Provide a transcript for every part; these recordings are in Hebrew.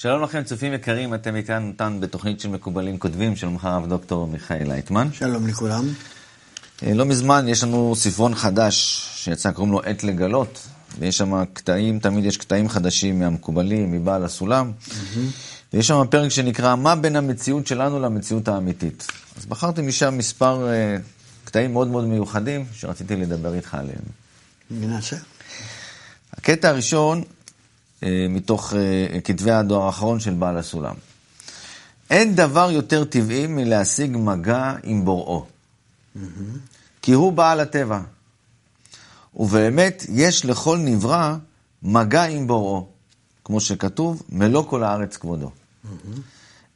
שלום לכם, צופים יקרים, אתם איתנו כאן בתוכנית של מקובלים כותבים, שלום לך הרב דוקטור מיכאל לייטמן. שלום לכולם. אה, לא מזמן יש לנו ספרון חדש שיצא, קוראים לו עת לגלות, ויש שם קטעים, תמיד יש קטעים חדשים מהמקובלים, מבעל הסולם. ויש שם פרק שנקרא מה בין המציאות שלנו למציאות האמיתית. אז בחרתי משם מספר uh, קטעים מאוד מאוד מיוחדים שרציתי לדבר איתך עליהם. ננסה. הקטע הראשון מתוך אה, כתבי הדואר האחרון של בעל הסולם. אין דבר יותר טבעי מלהשיג מגע עם בוראו. כי הוא בעל הטבע. ובאמת, יש לכל נברא מגע עם בוראו, כמו שכתוב, מלוא כל הארץ כבודו.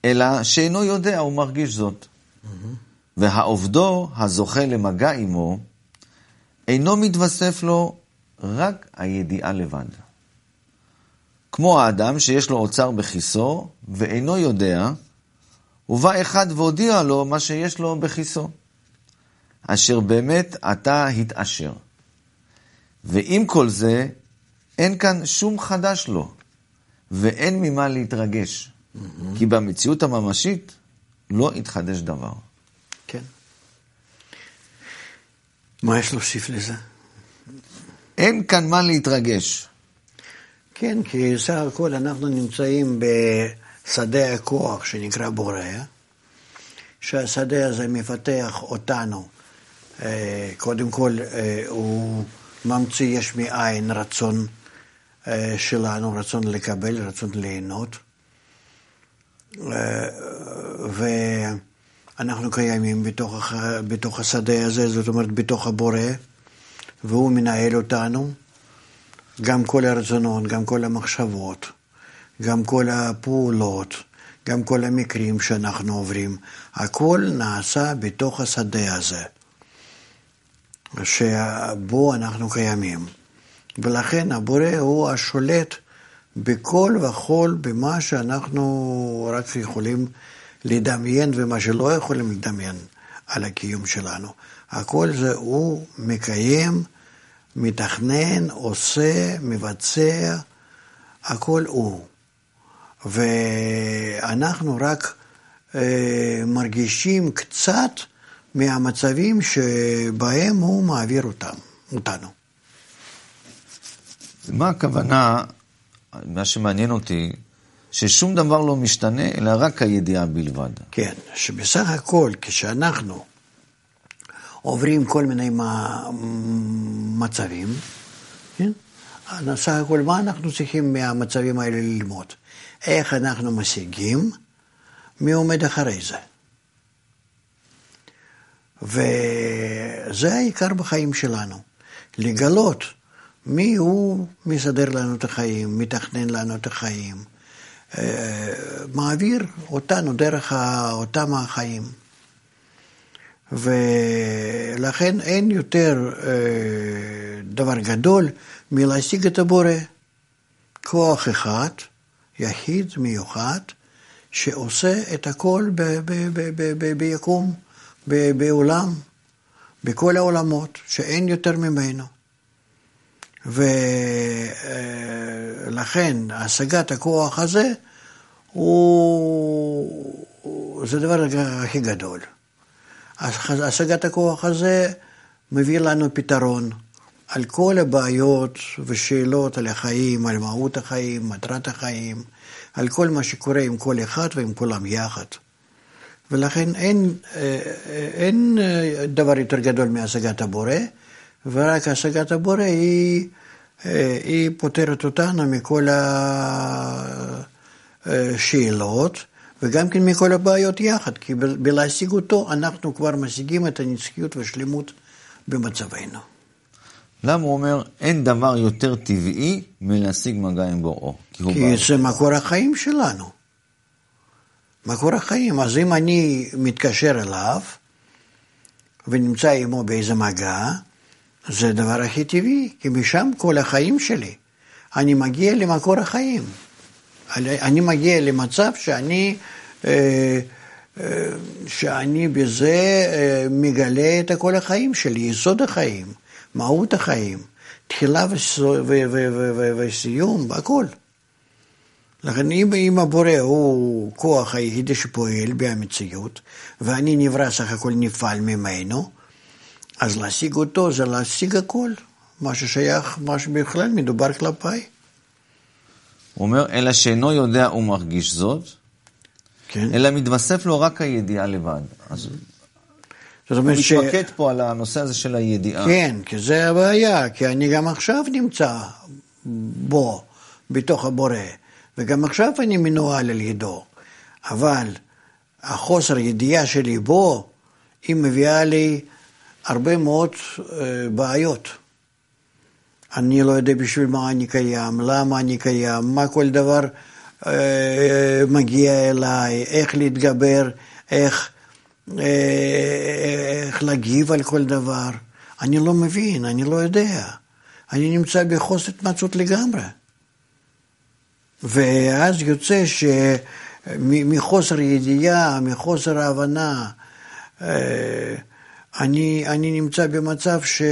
אלא שאינו יודע ומרגיש זאת. Mm-hmm. והעובדו הזוכה למגע עמו, אינו מתווסף לו רק הידיעה לבד. כמו האדם שיש לו אוצר בכיסו ואינו יודע, ובא אחד והודיע לו מה שיש לו בכיסו, אשר באמת אתה התעשר. ועם כל זה, אין כאן שום חדש לו, ואין ממה להתרגש, mm-hmm. כי במציאות הממשית לא התחדש דבר. כן. מה יש להוסיף לזה? אין כאן מה להתרגש. כן, כי סך הכל אנחנו נמצאים בשדה הכוח שנקרא בורא, שהשדה הזה מפתח אותנו. אה, קודם כל, אה, הוא ממציא יש מאין רצון אה, שלנו, רצון לקבל, רצון ליהנות. ואנחנו קיימים בתוך, בתוך השדה הזה, זאת אומרת, בתוך הבורא, והוא מנהל אותנו. גם כל הרצונות, גם כל המחשבות, גם כל הפעולות, גם כל המקרים שאנחנו עוברים, הכל נעשה בתוך השדה הזה, שבו אנחנו קיימים. ולכן הבורא הוא השולט בכל וכל במה שאנחנו רק יכולים לדמיין ומה שלא יכולים לדמיין על הקיום שלנו. הכל זה הוא מקיים מתכנן, עושה, מבצע, הכל הוא. ואנחנו רק אה, מרגישים קצת מהמצבים שבהם הוא מעביר אותם, אותנו. מה הכוונה, מה שמעניין אותי, ששום דבר לא משתנה, אלא רק הידיעה בלבד. כן, שבסך הכל, כשאנחנו עוברים כל מיני מצבים, כן? סך הכל מה אנחנו צריכים מהמצבים האלה ללמוד? איך אנחנו משיגים, מי עומד אחרי זה. וזה העיקר בחיים שלנו, לגלות מי הוא מסדר לנו את החיים, מתכנן לנו את החיים, אה, מעביר אותנו דרך אותם החיים. ולכן אין יותר אה, דבר גדול מלהשיג את הבורא. כוח אחד, יחיד, מיוחד, שעושה את הכל ביקום, בעולם, בכל העולמות, שאין יותר ממנו. ולכן השגת הכוח הזה הוא, זה הדבר הכי גדול. השגת הכוח הזה מביא לנו פתרון על כל הבעיות ושאלות על החיים, על מהות החיים, מטרת החיים, על כל מה שקורה עם כל אחד ועם כולם יחד. ולכן אין, אין דבר יותר גדול מהשגת הבורא, ורק השגת הבורא היא, היא פותרת אותנו מכל השאלות. וגם כן מכל הבעיות יחד, כי בלהשיג אותו אנחנו כבר משיגים את הנצחיות והשלמות במצבנו. למה הוא אומר, אין דבר יותר טבעי מלהשיג מגע עם בוראו? כי, כי זה מקור החיים שלנו. מקור החיים. אז אם אני מתקשר אליו ונמצא עמו באיזה מגע, זה הדבר הכי טבעי, כי משם כל החיים שלי. אני מגיע למקור החיים. אני מגיע למצב שאני, אה, אה, שאני בזה אה, מגלה את כל החיים שלי, יסוד החיים, מהות החיים, תחילה וסיום, והכל. לכן אם, אם הבורא הוא כוח היחידי שפועל במציאות, ואני נברא סך הכל נפעל ממנו, אז להשיג אותו זה להשיג הכל, מה ששייך, מה שבכלל מדובר כלפיי. הוא אומר, אלא שאינו יודע ומרגיש זאת, כן. אלא מתווסף לו רק הידיעה לבד. אז זאת הוא אומרת ש... מתמקד פה על הנושא הזה של הידיעה. כן, כי זה הבעיה, כי אני גם עכשיו נמצא בו, בתוך הבורא, וגם עכשיו אני מנוהל על ידו, אבל החוסר ידיעה שלי בו, היא מביאה לי הרבה מאוד אה, בעיות. אני לא יודע בשביל מה אני קיים, למה אני קיים, מה כל דבר אה, מגיע אליי, איך להתגבר, איך, אה, איך להגיב על כל דבר. אני לא מבין, אני לא יודע. אני נמצא בחוסר התמצאות לגמרי. ואז יוצא שמחוסר ידיעה, מחוסר הבנה, אה, אני, אני נמצא במצב ש...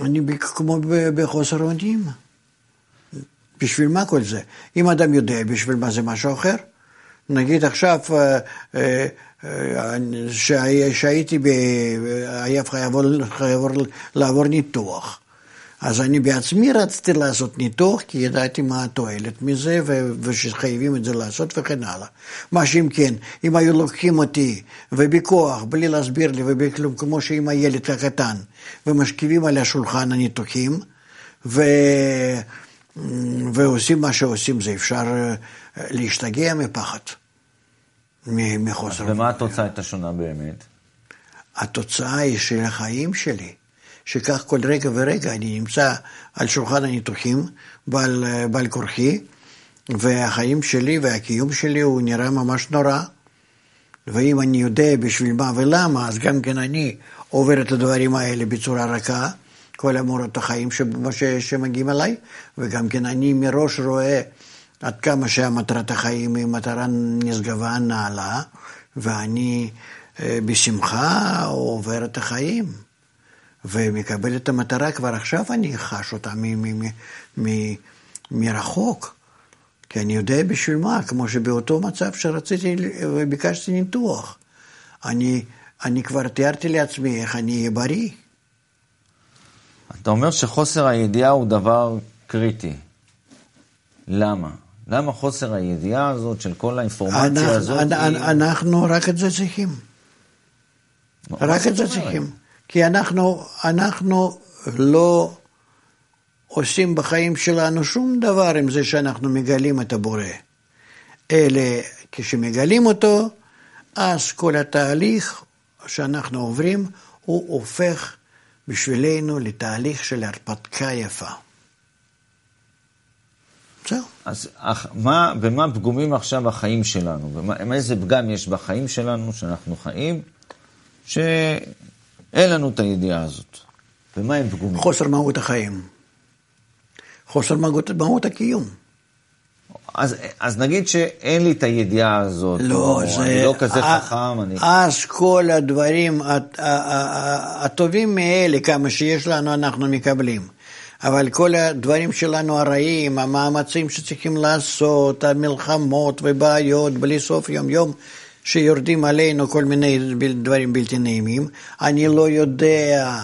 אני כמו בחוסר אונים. בשביל מה כל זה? אם אדם יודע בשביל מה זה משהו אחר, נגיד עכשיו אה, אה, אה, שהי- שהייתי. היה חייב לעבור ניתוח. אז אני בעצמי רציתי לעשות ניתוח, כי ידעתי מה התועלת מזה, ו- ושחייבים את זה לעשות וכן הלאה. מה שאם כן, אם היו לוקחים אותי, ובכוח, בלי להסביר לי ובכלום, כמו שעם הילד הקטן, ומשכיבים על השולחן הניתוחים, ו... ועושים מה שעושים, זה אפשר אה, להשתגע מפחד, מחוסר. ומה התוצאה הייתה שונה באמת? התוצאה היא של החיים שלי, שכך כל רגע ורגע אני נמצא על שולחן הניתוחים, בעל, בעל כורחי, והחיים שלי והקיום שלי הוא נראה ממש נורא. ואם אני יודע בשביל מה ולמה, אז גם כן אני עובר את הדברים האלה בצורה רכה, כל אמורות החיים ש... ש... שמגיעים אליי, וגם כן אני מראש רואה עד כמה שהמטרת החיים היא מטרה נשגבה, נעלה, ואני אה, בשמחה עובר את החיים, ומקבל את המטרה, כבר עכשיו אני חש אותה מרחוק. כי אני יודע בשביל מה, כמו שבאותו מצב שרציתי וביקשתי ניתוח. אני, אני כבר תיארתי לעצמי איך אני אהיה בריא. אתה אומר שחוסר הידיעה הוא דבר קריטי. למה? למה חוסר הידיעה הזאת של כל האינפורמציה אנחנו, הזאת אנ- היא... אנחנו רק את זה צריכים. רק את זה? צריכים. כי אנחנו, אנחנו לא עושים בחיים שלנו שום דבר עם זה שאנחנו מגלים את הבורא. אלא כשמגלים אותו, אז כל התהליך שאנחנו עוברים, הוא הופך בשבילנו לתהליך של הרפתקה יפה. זהו. אז אך, מה, במה פגומים עכשיו החיים שלנו? במה, איזה פגם יש בחיים שלנו, שאנחנו חיים, שאין לנו את הידיעה הזאת? במה הם פגומים? חוסר מהות החיים. חוסר מהות, מהות הקיום. אז, אז נגיד שאין לי את הידיעה הזאת, לא, או זה... אני לא כזה ה- חכם, אני... אז כל הדברים הט- ה- ה- הטובים מאלה, כמה שיש לנו, אנחנו מקבלים. אבל כל הדברים שלנו הרעים, המאמצים שצריכים לעשות, המלחמות ובעיות בלי סוף יום-יום, שיורדים עלינו כל מיני דברים בלתי נעימים, אני לא יודע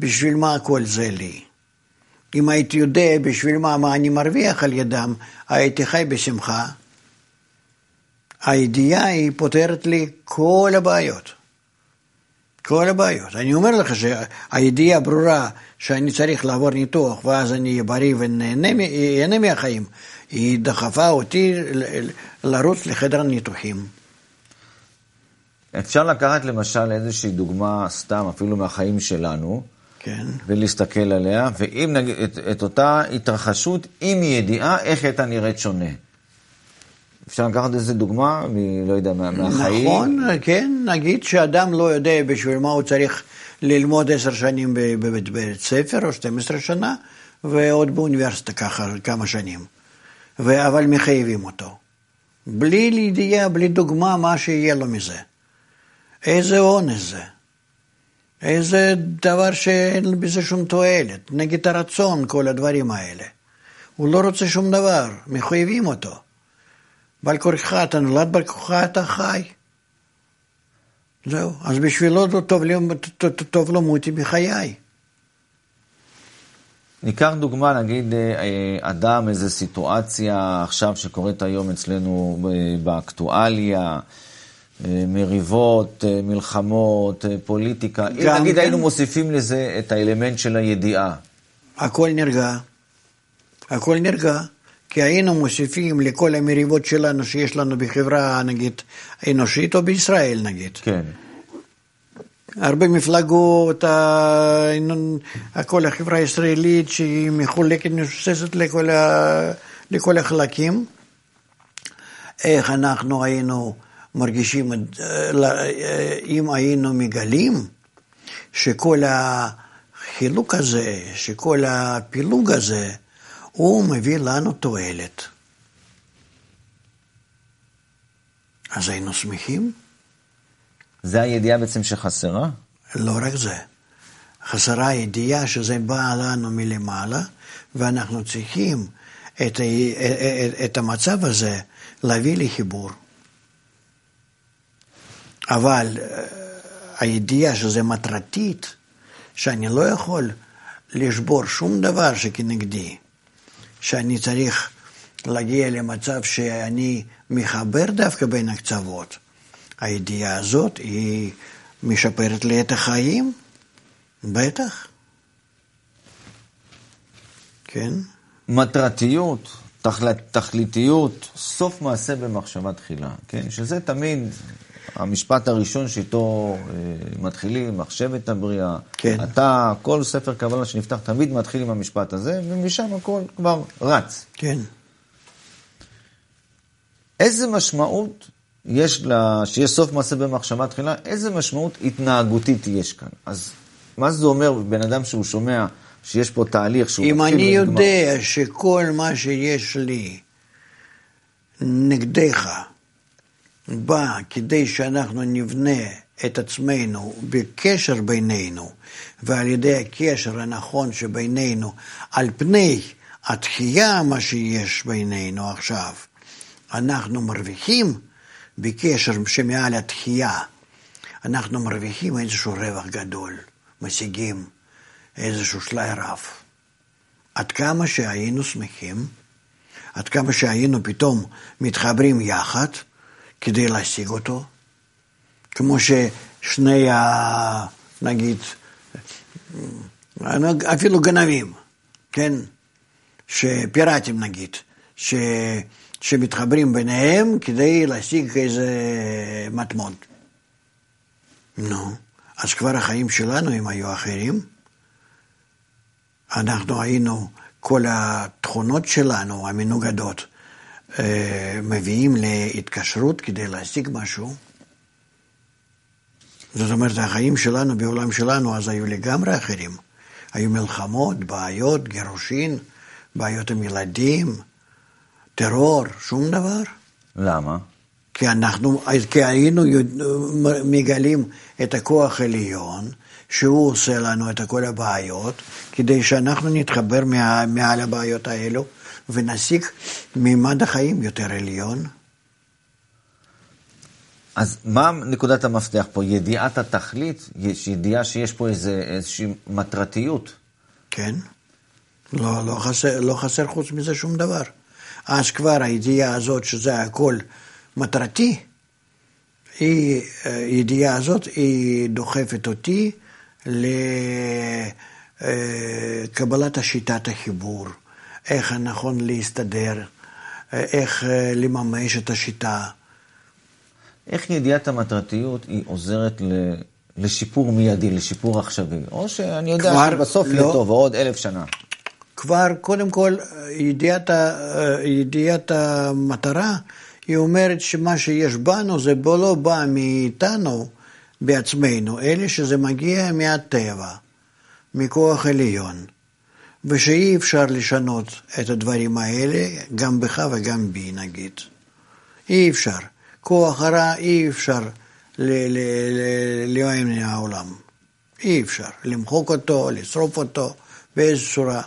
בשביל מה כל זה לי. אם הייתי יודע בשביל מה, מה אני מרוויח על ידם, הייתי חי בשמחה. הידיעה היא פותרת לי כל הבעיות. כל הבעיות. אני אומר לך שהידיעה ברורה שאני צריך לעבור ניתוח ואז אני אהיה בריא ונהנה מ- אהנה מהחיים, היא דחפה אותי לרוץ לחדר הניתוחים. אפשר לקחת למשל איזושהי דוגמה, סתם, אפילו מהחיים שלנו, כן. ולהסתכל עליה, ואם נגיד, את, את אותה התרחשות עם ידיעה איך הייתה נראית שונה. אפשר לקחת איזה דוגמה, מ, לא יודע, מה, מהחיים? נכון, כן, נגיד שאדם לא יודע בשביל מה הוא צריך ללמוד עשר שנים בבית בית ספר, או 12 שנה, ועוד באוניברסיטה ככה כמה שנים, ו- אבל מחייבים אותו. בלי ידיעה, בלי דוגמה, מה שיהיה לו מזה. איזה אונס זה. איזה דבר שאין בזה שום תועלת. נגד הרצון, כל הדברים האלה. הוא לא רוצה שום דבר, מחויבים אותו. בעל כורך אתה נולד, בעל כורך אתה חי. זהו, אז בשבילו טוב, טוב, טוב למותי בחיי. ניקח דוגמה, נגיד אה, אה, אדם, איזו סיטואציה עכשיו שקורית היום אצלנו אה, באקטואליה, מריבות, מלחמות, פוליטיקה. אם נגיד כן. היינו מוסיפים לזה את האלמנט של הידיעה. הכל נרגע. הכל נרגע. כי היינו מוסיפים לכל המריבות שלנו שיש לנו בחברה, נגיד, אנושית או בישראל, נגיד. כן. הרבה מפלגות, כל החברה הישראלית שהיא מחולקת, מבוססת לכל, לכל החלקים. איך אנחנו היינו מרגישים, אם היינו מגלים שכל החילוק הזה, שכל הפילוג הזה, הוא מביא לנו תועלת. אז היינו שמחים. זה הידיעה בעצם שחסרה? לא רק זה. חסרה הידיעה שזה בא לנו מלמעלה, ואנחנו צריכים את, את, את המצב הזה להביא לחיבור. אבל אה, הידיעה שזה מטרתית, שאני לא יכול לשבור שום דבר שכנגדי, שאני צריך להגיע למצב שאני מחבר דווקא בין הקצוות. הידיעה הזאת היא משפרת לי את החיים? בטח. כן. מטרתיות, תכל... תכליתיות, סוף מעשה במחשבה תחילה, כן? שזה תמיד המשפט הראשון שאיתו אה, מתחילים, מחשבת הבריאה. כן. אתה, כל ספר קבלה שנפתח תמיד מתחיל עם המשפט הזה, ומשם הכל כבר רץ. כן. איזה משמעות יש לה, שיש סוף מעשה במחשבה תחילה, איזה משמעות התנהגותית יש כאן? אז מה זה אומר בן אדם שהוא שומע שיש פה תהליך שהוא אם אני יודע שכל מה שיש לי נגדך בא כדי שאנחנו נבנה את עצמנו בקשר בינינו, ועל ידי הקשר הנכון שבינינו, על פני התחייה מה שיש בינינו עכשיו, אנחנו מרוויחים בקשר שמעל התחייה, אנחנו מרוויחים איזשהו רווח גדול, משיגים איזשהו שלי רב. עד כמה שהיינו שמחים, עד כמה שהיינו פתאום מתחברים יחד כדי להשיג אותו, כמו ששני, ה... נגיד, אפילו גנבים, כן? שפיראטים נגיד, ש... שמתחברים ביניהם כדי להשיג איזה מטמון. נו, אז כבר החיים שלנו הם היו אחרים. אנחנו היינו, כל התכונות שלנו, המנוגדות, אה, מביאים להתקשרות כדי להשיג משהו. זאת אומרת, החיים שלנו בעולם שלנו אז היו לגמרי אחרים. היו מלחמות, בעיות, גירושין, בעיות עם ילדים, טרור, שום דבר. למה? כי אנחנו, כי היינו מגלים את הכוח העליון, שהוא עושה לנו את כל הבעיות, כדי שאנחנו נתחבר מעל הבעיות האלו ונשיג מימד החיים יותר עליון. אז מה נקודת המפתח פה? ידיעת התכלית? יש ידיעה שיש פה איזה, איזושהי מטרתיות? כן. לא, לא, חסר, לא חסר חוץ מזה שום דבר. אז כבר הידיעה הזאת שזה הכל מטרתי, היא, הידיעה הזאת היא דוחפת אותי לקבלת השיטת החיבור, איך נכון להסתדר, איך לממש את השיטה. איך ידיעת המטרתיות היא עוזרת ל... לשיפור מיידי, לשיפור עכשווי? או שאני יודע שבסוף לא, יהיה טוב, עוד אלף שנה. כבר קודם כל ידיעת, ידיעת המטרה, היא אומרת שמה שיש בנו זה לא בא מאיתנו בעצמנו, אלא שזה מגיע מהטבע, מכוח עליון, ושאי אפשר לשנות את הדברים האלה, גם בך וגם בי נגיד. אי אפשר. כוח הרע אי אפשר להיעלם מהעולם. אי אפשר. למחוק אותו, לשרוף אותו באיזו צורה.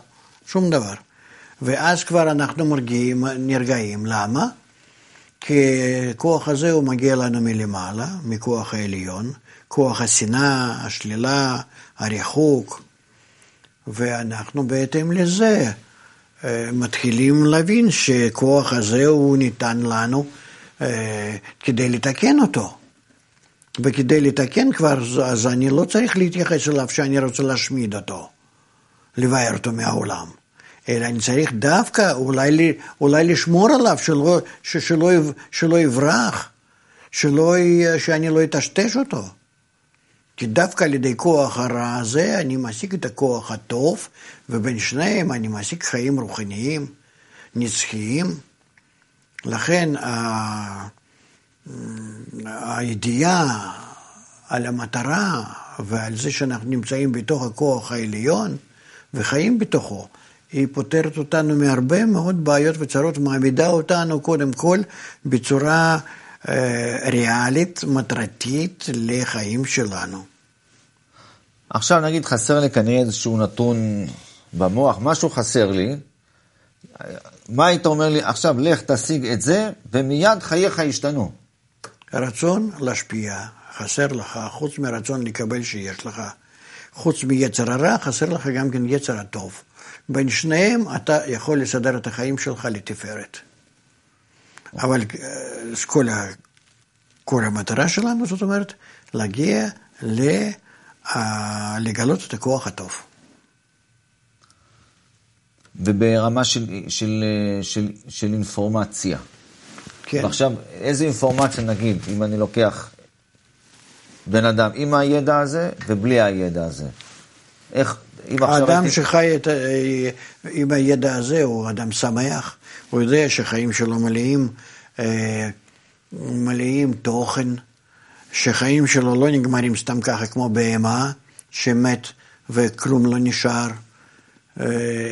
שום דבר. ואז כבר אנחנו מרגיעים, נרגעים. למה? כי הכוח הזה הוא מגיע לנו מלמעלה, מכוח העליון, כוח השנאה, השלילה, הריחוק, ואנחנו בהתאם לזה אה, מתחילים להבין שכוח הזה הוא ניתן לנו אה, כדי לתקן אותו. וכדי לתקן כבר, אז אני לא צריך להתייחס אליו שאני רוצה להשמיד אותו, לבאר אותו מהעולם. אלא אני צריך דווקא אולי, אולי לשמור עליו, שלא, שלא, שלא יברח, שלא, שאני לא אטשטש אותו. כי דווקא על ידי כוח הרע הזה אני משיג את הכוח הטוב, ובין שניהם אני משיג חיים רוחניים, נצחיים. לכן הידיעה על המטרה ועל זה שאנחנו נמצאים בתוך הכוח העליון וחיים בתוכו, היא פותרת אותנו מהרבה מאוד בעיות וצרות, מעמידה אותנו קודם כל בצורה ריאלית, מטרתית לחיים שלנו. עכשיו נגיד חסר לי כנראה איזשהו נתון במוח, משהו חסר לי, מה היית אומר לי, עכשיו לך תשיג את זה, ומיד חייך ישתנו. רצון להשפיע, חסר לך, חוץ מרצון לקבל שיש לך. חוץ מיצר הרע, חסר לך גם כן יצר הטוב. בין שניהם אתה יכול לסדר את החיים שלך לתפארת. אבל אה, כל, ה, כל המטרה שלנו, זאת אומרת, להגיע ל, אה, לגלות את הכוח הטוב. וברמה של, של, של, של אינפורמציה. כן. ועכשיו, איזה אינפורמציה נגיד, אם אני לוקח בן אדם עם הידע הזה ובלי הידע הזה? איך, עכשיו... האדם הייתי... שחי את, עם הידע הזה הוא אדם שמח, הוא יודע שחיים שלו מלאים, אה, מלאים תוכן, שחיים שלו לא נגמרים סתם ככה כמו בהמה, שמת וכלום לא נשאר. אה,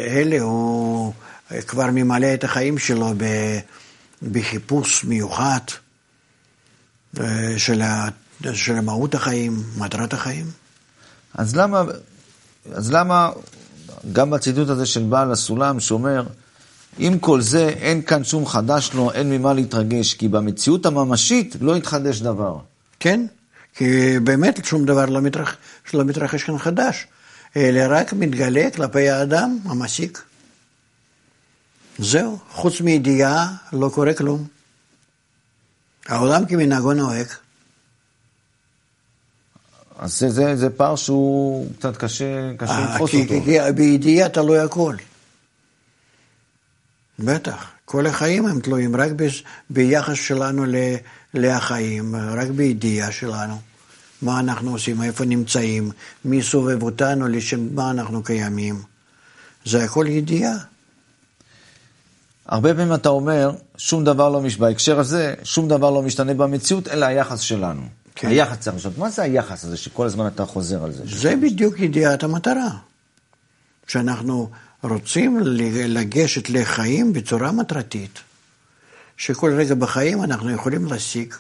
אלה הוא כבר ממלא את החיים שלו בחיפוש מיוחד אה, של, של מהות החיים, מטרת החיים. אז למה, אז למה גם בציטוט הזה של בעל הסולם שאומר, עם כל זה אין כאן שום חדש לו, אין ממה להתרגש, כי במציאות הממשית לא התחדש דבר. כן, כי באמת שום דבר לא מתרחש, לא מתרחש כאן חדש. אלא רק מתגלה כלפי האדם המסיק. זהו, חוץ מידיעה לא קורה כלום. העולם כמנהגו נוהג. אז זה, זה, זה פער שהוא קצת קשה, קשה אה, לתפוס אותו. כי בידיעה תלוי הכל. בטח, כל החיים הם תלויים רק ביחס שלנו לחיים, רק בידיעה שלנו. מה אנחנו עושים, איפה נמצאים, מי סובב אותנו, לשם מה אנחנו קיימים. זה הכל ידיעה. הרבה פעמים אתה אומר, שום דבר לא משנה, בהקשר הזה, שום דבר לא משתנה במציאות, אלא היחס שלנו. כן. היחס צריך לשאול, מה זה היחס הזה שכל הזמן אתה חוזר על זה? זה בדיוק ידיעת המטרה. שאנחנו רוצים לגשת לחיים בצורה מטרתית, שכל רגע בחיים אנחנו יכולים להשיג,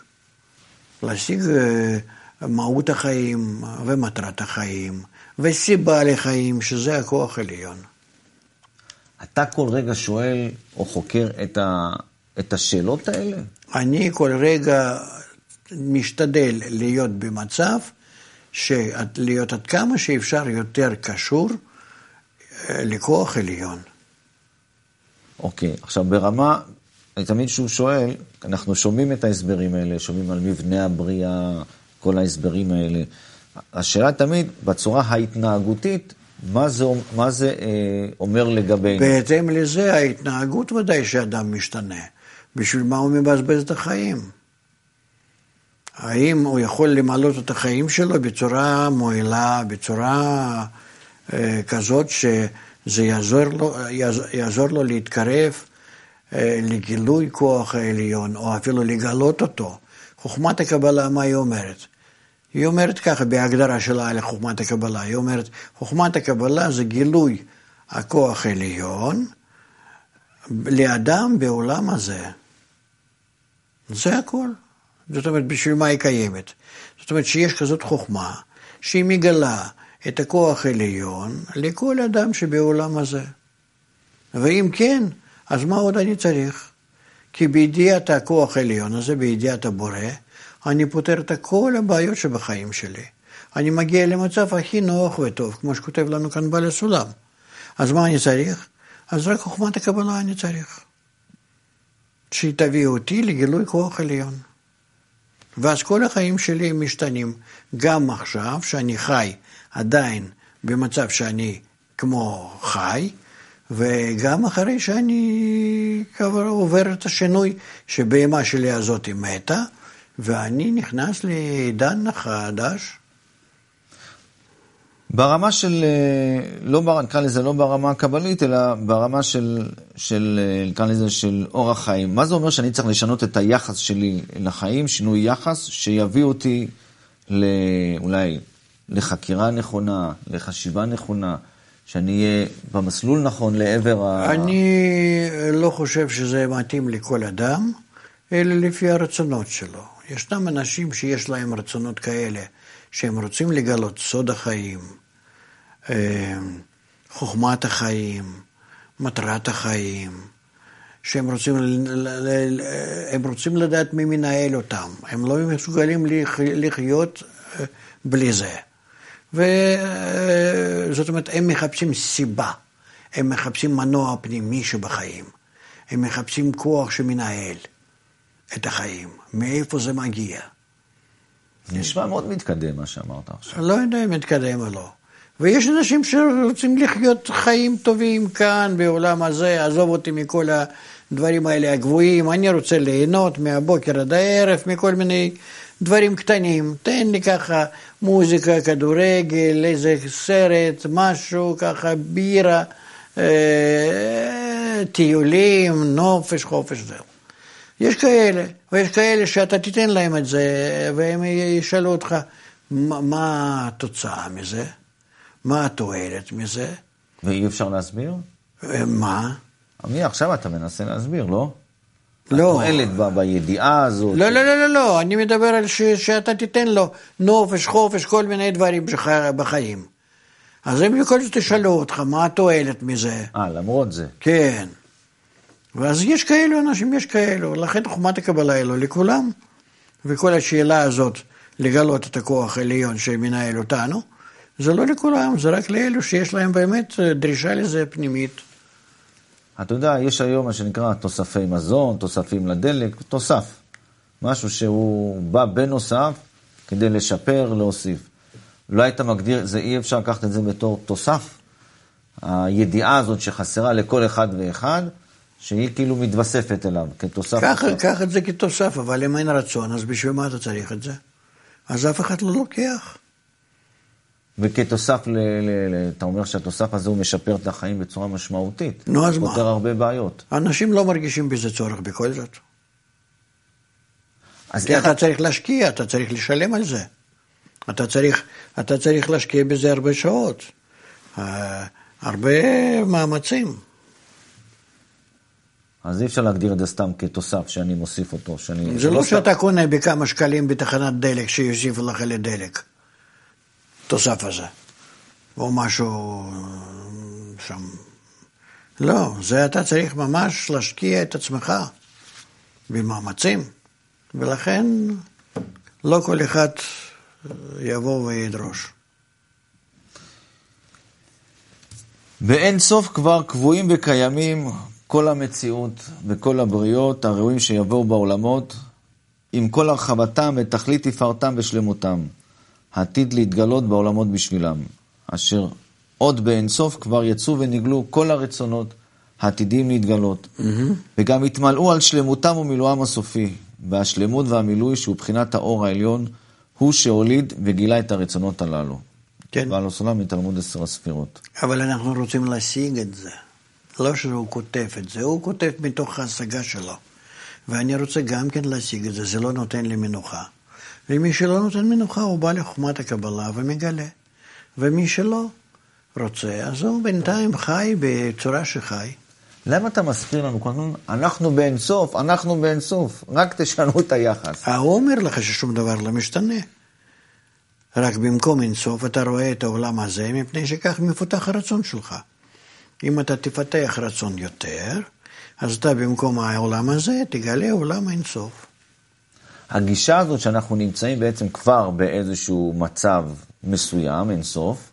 להשיג אה, מהות החיים ומטרת החיים וסיבה לחיים, שזה הכוח העליון. אתה כל רגע שואל או חוקר את, ה, את השאלות האלה? אני כל רגע משתדל להיות במצב, להיות עד כמה שאפשר יותר קשור אה, לכוח עליון. אוקיי, עכשיו ברמה, תמיד כשהוא שואל, אנחנו שומעים את ההסברים האלה, שומעים על מבנה הבריאה, כל ההסברים האלה. השאלה תמיד, בצורה ההתנהגותית, מה זה, מה זה אה, אומר לגבינו? בהתאם לזה, ההתנהגות ודאי שאדם משתנה. בשביל מה הוא מבזבז את החיים? האם הוא יכול למלות את החיים שלו בצורה מועילה, בצורה אה, כזאת שזה יעזור לו, יעזור לו להתקרב אה, לגילוי כוח העליון, או אפילו לגלות אותו? חוכמת הקבלה, מה היא אומרת? היא אומרת ככה, בהגדרה שלה על חוכמת הקבלה, היא אומרת, חוכמת הקבלה זה גילוי הכוח העליון לאדם בעולם הזה. זה הכל. זאת אומרת, בשביל מה היא קיימת? זאת אומרת שיש כזאת חוכמה, שהיא מגלה את הכוח העליון לכל אדם שבעולם הזה. ואם כן, אז מה עוד אני צריך? כי בידיעת הכוח העליון הזה, בידיעת הבורא, אני פותר את כל הבעיות שבחיים שלי. אני מגיע למצב הכי נוח וטוב, כמו שכותב לנו כאן בעל הסולם. אז מה אני צריך? אז רק חוכמת הקבלה אני צריך. שהיא תביא אותי לגילוי כוח עליון. ואז כל החיים שלי משתנים. גם עכשיו, שאני חי עדיין במצב שאני כמו חי, וגם אחרי שאני כבר עובר את השינוי שבהמה שלי הזאת מתה, ואני נכנס לעידן חדש. ברמה של, אה, לא, נקרא לזה לא ברמה הקבלית, אלא ברמה של, של, אה, נקרא לזה של אורח חיים. מה זה אומר שאני צריך לשנות את היחס שלי לחיים, שינוי יחס, שיביא אותי לא, אולי לחקירה נכונה, לחשיבה נכונה, שאני אהיה במסלול נכון לעבר ה... אני לא חושב שזה מתאים לכל אדם, אלא לפי הרצונות שלו. ישנם אנשים שיש להם רצונות כאלה, שהם רוצים לגלות סוד החיים, אה, חוכמת החיים, מטרת החיים, שהם רוצים, הם רוצים לדעת מי מנהל אותם, הם לא מסוגלים לחיות אה, בלי זה. וזאת אומרת, הם מחפשים סיבה, הם מחפשים מנוע פנימי שבחיים, הם מחפשים כוח שמנהל את החיים, מאיפה זה מגיע. נשמע מאוד מתקדם מה שאמרת עכשיו. לא יודע אם מתקדם או לא. ויש אנשים שרוצים לחיות חיים טובים כאן, בעולם הזה, עזוב אותי מכל הדברים האלה הגבוהים, אני רוצה ליהנות מהבוקר עד הערב, מכל מיני דברים קטנים. תן לי ככה מוזיקה, כדורגל, איזה סרט, משהו, ככה בירה, אה, טיולים, נופש, חופש, זהו. יש כאלה, ויש כאלה שאתה תיתן להם את זה, והם ישאלו אותך, מה התוצאה מזה? מה התועלת מזה? ואי אפשר להסביר? מה? מי עכשיו אתה מנסה להסביר, לא? לא. התועלת ב- בידיעה הזאת. לא, לא, לא, לא, לא, אני מדבר על ש, שאתה תיתן לו נופש, חופש, כל מיני דברים שח... בחיים. אז הם בכל זאת ישאלו אותך, מה התועלת מזה? אה, למרות זה. כן. ואז יש כאלו אנשים, יש כאלו, לכן חוכמת הקבלה היא לא לכולם. וכל השאלה הזאת, לגלות את הכוח העליון שמנהל אותנו, זה לא לכולם, זה רק לאלו שיש להם באמת דרישה לזה פנימית. אתה יודע, יש היום מה שנקרא תוספי מזון, תוספים לדלק, תוסף. משהו שהוא בא בנוסף כדי לשפר, להוסיף. לא היית מגדיר, זה אי אפשר לקחת את זה בתור תוסף. הידיעה הזאת שחסרה לכל אחד ואחד, שהיא כאילו מתווספת אליו כתוסף. קח, קח את זה כתוסף, אבל אם אין רצון, אז בשביל מה אתה צריך את זה? אז אף אחד לא לוקח. וכתוסף, ל, ל, ל, אתה אומר שהתוסף הזה הוא משפר את החיים בצורה משמעותית. נו, אז מה? פותר הרבה בעיות. אנשים לא מרגישים בזה צורך בכל זאת. אז כי איך אתה צריך להשקיע, אתה צריך לשלם על זה. אתה צריך, אתה צריך להשקיע בזה הרבה שעות, אה, הרבה מאמצים. אז אי אפשר להגדיר את זה סתם כתוסף שאני מוסיף אותו, שאני... זה לא שאתה קונה בכמה שקלים בתחנת דלק שיוסיפו לך לדלק, תוסף הזה, או משהו שם. לא, זה אתה צריך ממש להשקיע את עצמך במאמצים, ולכן לא כל אחד יבוא וידרוש. באין סוף כבר קבועים וקיימים כל המציאות וכל הבריות הראויים שיבואו בעולמות, עם כל הרחבתם ותכלית תפארתם ושלמותם, העתיד להתגלות בעולמות בשבילם, אשר עוד באין סוף כבר יצאו ונגלו כל הרצונות העתידים להתגלות, וגם יתמלאו על שלמותם ומילואם הסופי, והשלמות והמילוי שהוא בחינת האור העליון, הוא שהוליד וגילה את הרצונות הללו. כן. בעל הסולם מתלמוד עשר הספירות. אבל אנחנו רוצים להשיג את זה. לא שהוא כותב את זה, הוא כותב מתוך ההשגה שלו. ואני רוצה גם כן להשיג את זה, זה לא נותן לי מנוחה. ומי שלא נותן מנוחה, הוא בא לחוכמת הקבלה ומגלה. ומי שלא רוצה, אז הוא בינתיים חי בצורה שחי. למה אתה מסביר לנו כל הזמן, אנחנו באין סוף, אנחנו באין סוף, רק תשנו את היחס. הוא אומר לך ששום דבר לא משתנה. רק במקום אינסוף אתה רואה את העולם הזה, מפני שכך מפותח הרצון שלך. אם אתה תפתח רצון יותר, אז אתה במקום העולם הזה תגלה עולם אינסוף. הגישה הזאת שאנחנו נמצאים בעצם כבר באיזשהו מצב מסוים, אינסוף,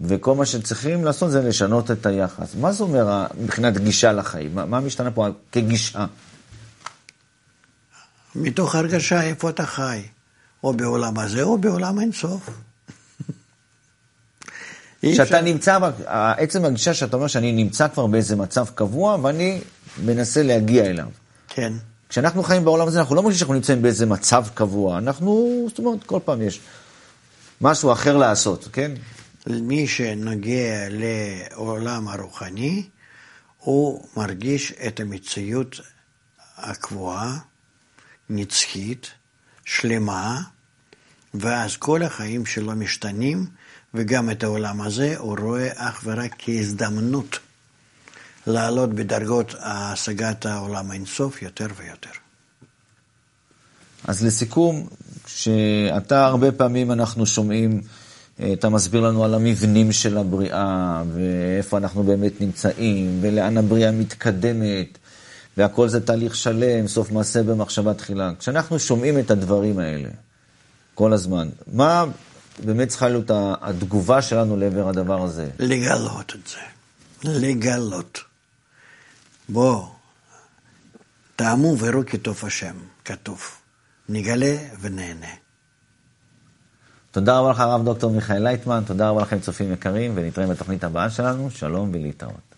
וכל מה שצריכים לעשות זה לשנות את היחס. מה זה אומר מבחינת גישה לחיים? מה, מה משתנה פה כגישה? מתוך הרגשה איפה אתה חי, או בעולם הזה או בעולם אינסוף. שאתה נמצא, עצם הגישה שאתה אומר שאני נמצא כבר באיזה מצב קבוע ואני מנסה להגיע אליו. כן. כשאנחנו חיים בעולם הזה, אנחנו לא מרגישים שאנחנו נמצאים באיזה מצב קבוע, אנחנו, זאת אומרת, כל פעם יש משהו אחר לעשות, כן? מי שנוגע לעולם הרוחני, הוא מרגיש את המציאות הקבועה, נצחית, שלמה, ואז כל החיים שלו משתנים, וגם את העולם הזה הוא רואה אך ורק כהזדמנות לעלות בדרגות השגת העולם האינסוף יותר ויותר. אז לסיכום, שאתה הרבה פעמים אנחנו שומעים, אתה מסביר לנו על המבנים של הבריאה, ואיפה אנחנו באמת נמצאים, ולאן הבריאה מתקדמת, והכל זה תהליך שלם, סוף מעשה במחשבה תחילה. כשאנחנו שומעים את הדברים האלה כל הזמן, מה באמת צריכה להיות התגובה שלנו לעבר הדבר הזה? לגלות את זה. לגלות. בוא, טעמו וראו כי טוב השם, כתוב. נגלה ונהנה. תודה רבה לך, הרב דוקטור מיכאל לייטמן, תודה רבה לכם, צופים יקרים, ונתראה בתוכנית הבאה שלנו. שלום ולהתראות.